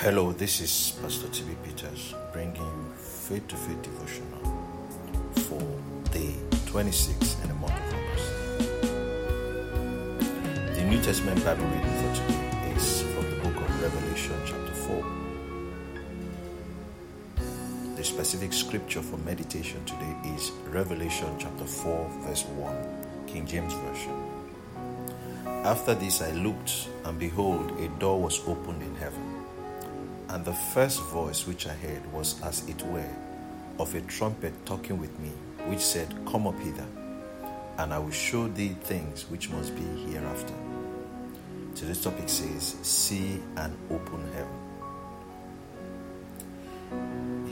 Hello, this is Pastor TB Peters bringing you faith to faith devotional for day 26 in the month of August. The New Testament Bible reading for today is from the book of Revelation, chapter 4. The specific scripture for meditation today is Revelation, chapter 4, verse 1, King James Version. After this I looked, and behold, a door was opened in heaven. And the first voice which I heard was as it were of a trumpet talking with me, which said, Come up hither, and I will show thee things which must be hereafter. Today's topic says, See an open heaven.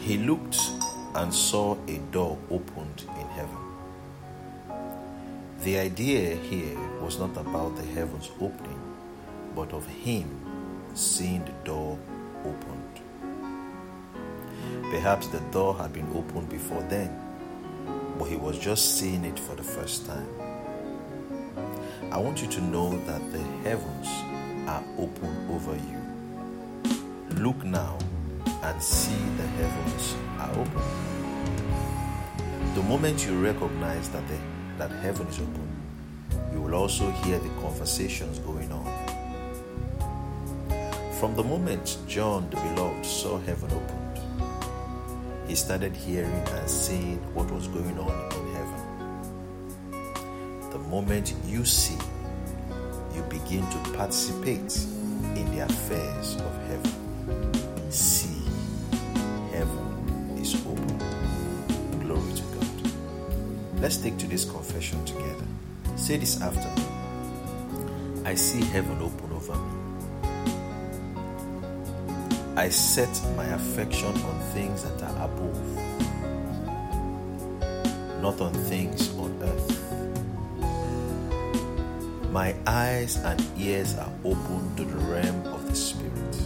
He looked and saw a door opened in heaven. The idea here was not about the heavens opening, but of him seeing the door opened. Perhaps the door had been opened before then, but he was just seeing it for the first time. I want you to know that the heavens are open over you. Look now and see the heavens are open. The moment you recognize that, the, that heaven is open, you will also hear the conversations going on. From the moment John the Beloved saw heaven opened, he started hearing and seeing what was going on in heaven. The moment you see, you begin to participate in the affairs of heaven. See, heaven is open. Glory to God. Let's take today's confession together. Say this after me I see heaven open over me. I set my affection on things that are above, not on things on earth. My eyes and ears are open to the realm of the Spirit.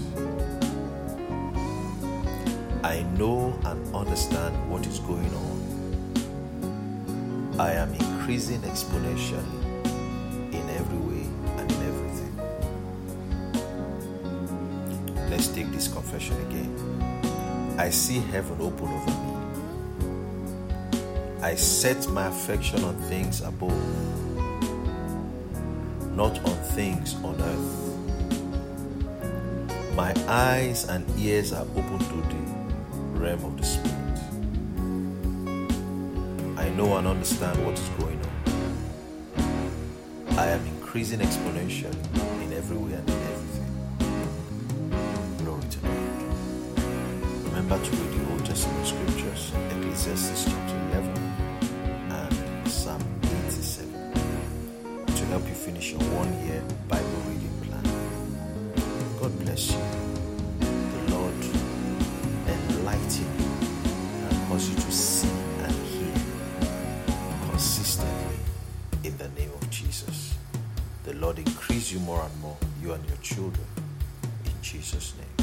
I know and understand what is going on. I am increasing exponentially take this confession again. I see heaven open over me. I set my affection on things above, not on things on earth. My eyes and ears are open to the realm of the Spirit. I know and understand what is going on. I am increasing exponentially in every way and in everything. To read the Old Testament scriptures, Ecclesiastes chapter 11 and Psalm 87 to help you finish your one year Bible reading plan. God bless you. The Lord enlighten you and cause you to see and hear consistently in the name of Jesus. The Lord increase you more and more, you and your children. In Jesus' name,